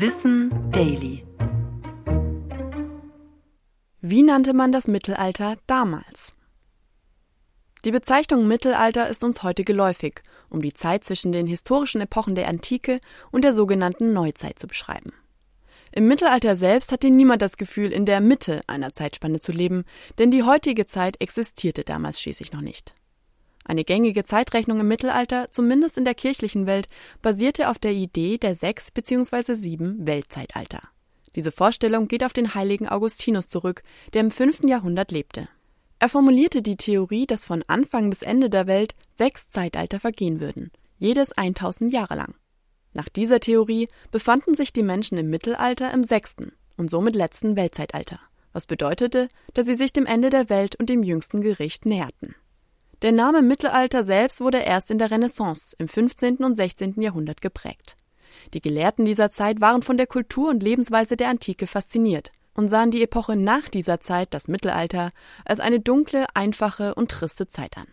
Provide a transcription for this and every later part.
Wissen Daily. Wie nannte man das Mittelalter damals? Die Bezeichnung Mittelalter ist uns heute geläufig, um die Zeit zwischen den historischen Epochen der Antike und der sogenannten Neuzeit zu beschreiben. Im Mittelalter selbst hatte niemand das Gefühl, in der Mitte einer Zeitspanne zu leben, denn die heutige Zeit existierte damals schließlich noch nicht. Eine gängige Zeitrechnung im Mittelalter, zumindest in der kirchlichen Welt, basierte auf der Idee der sechs bzw. sieben Weltzeitalter. Diese Vorstellung geht auf den heiligen Augustinus zurück, der im fünften Jahrhundert lebte. Er formulierte die Theorie, dass von Anfang bis Ende der Welt sechs Zeitalter vergehen würden, jedes 1000 Jahre lang. Nach dieser Theorie befanden sich die Menschen im Mittelalter im sechsten und somit letzten Weltzeitalter, was bedeutete, dass sie sich dem Ende der Welt und dem jüngsten Gericht näherten. Der Name Mittelalter selbst wurde erst in der Renaissance im 15. und 16. Jahrhundert geprägt. Die Gelehrten dieser Zeit waren von der Kultur und Lebensweise der Antike fasziniert und sahen die Epoche nach dieser Zeit, das Mittelalter, als eine dunkle, einfache und triste Zeit an.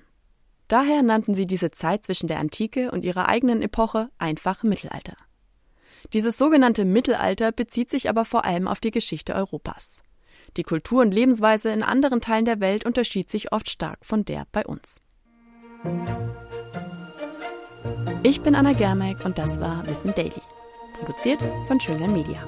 Daher nannten sie diese Zeit zwischen der Antike und ihrer eigenen Epoche einfach Mittelalter. Dieses sogenannte Mittelalter bezieht sich aber vor allem auf die Geschichte Europas. Die Kultur und Lebensweise in anderen Teilen der Welt unterschied sich oft stark von der bei uns. Ich bin Anna Germeck und das war Wissen Daily. Produziert von Schönlein Media.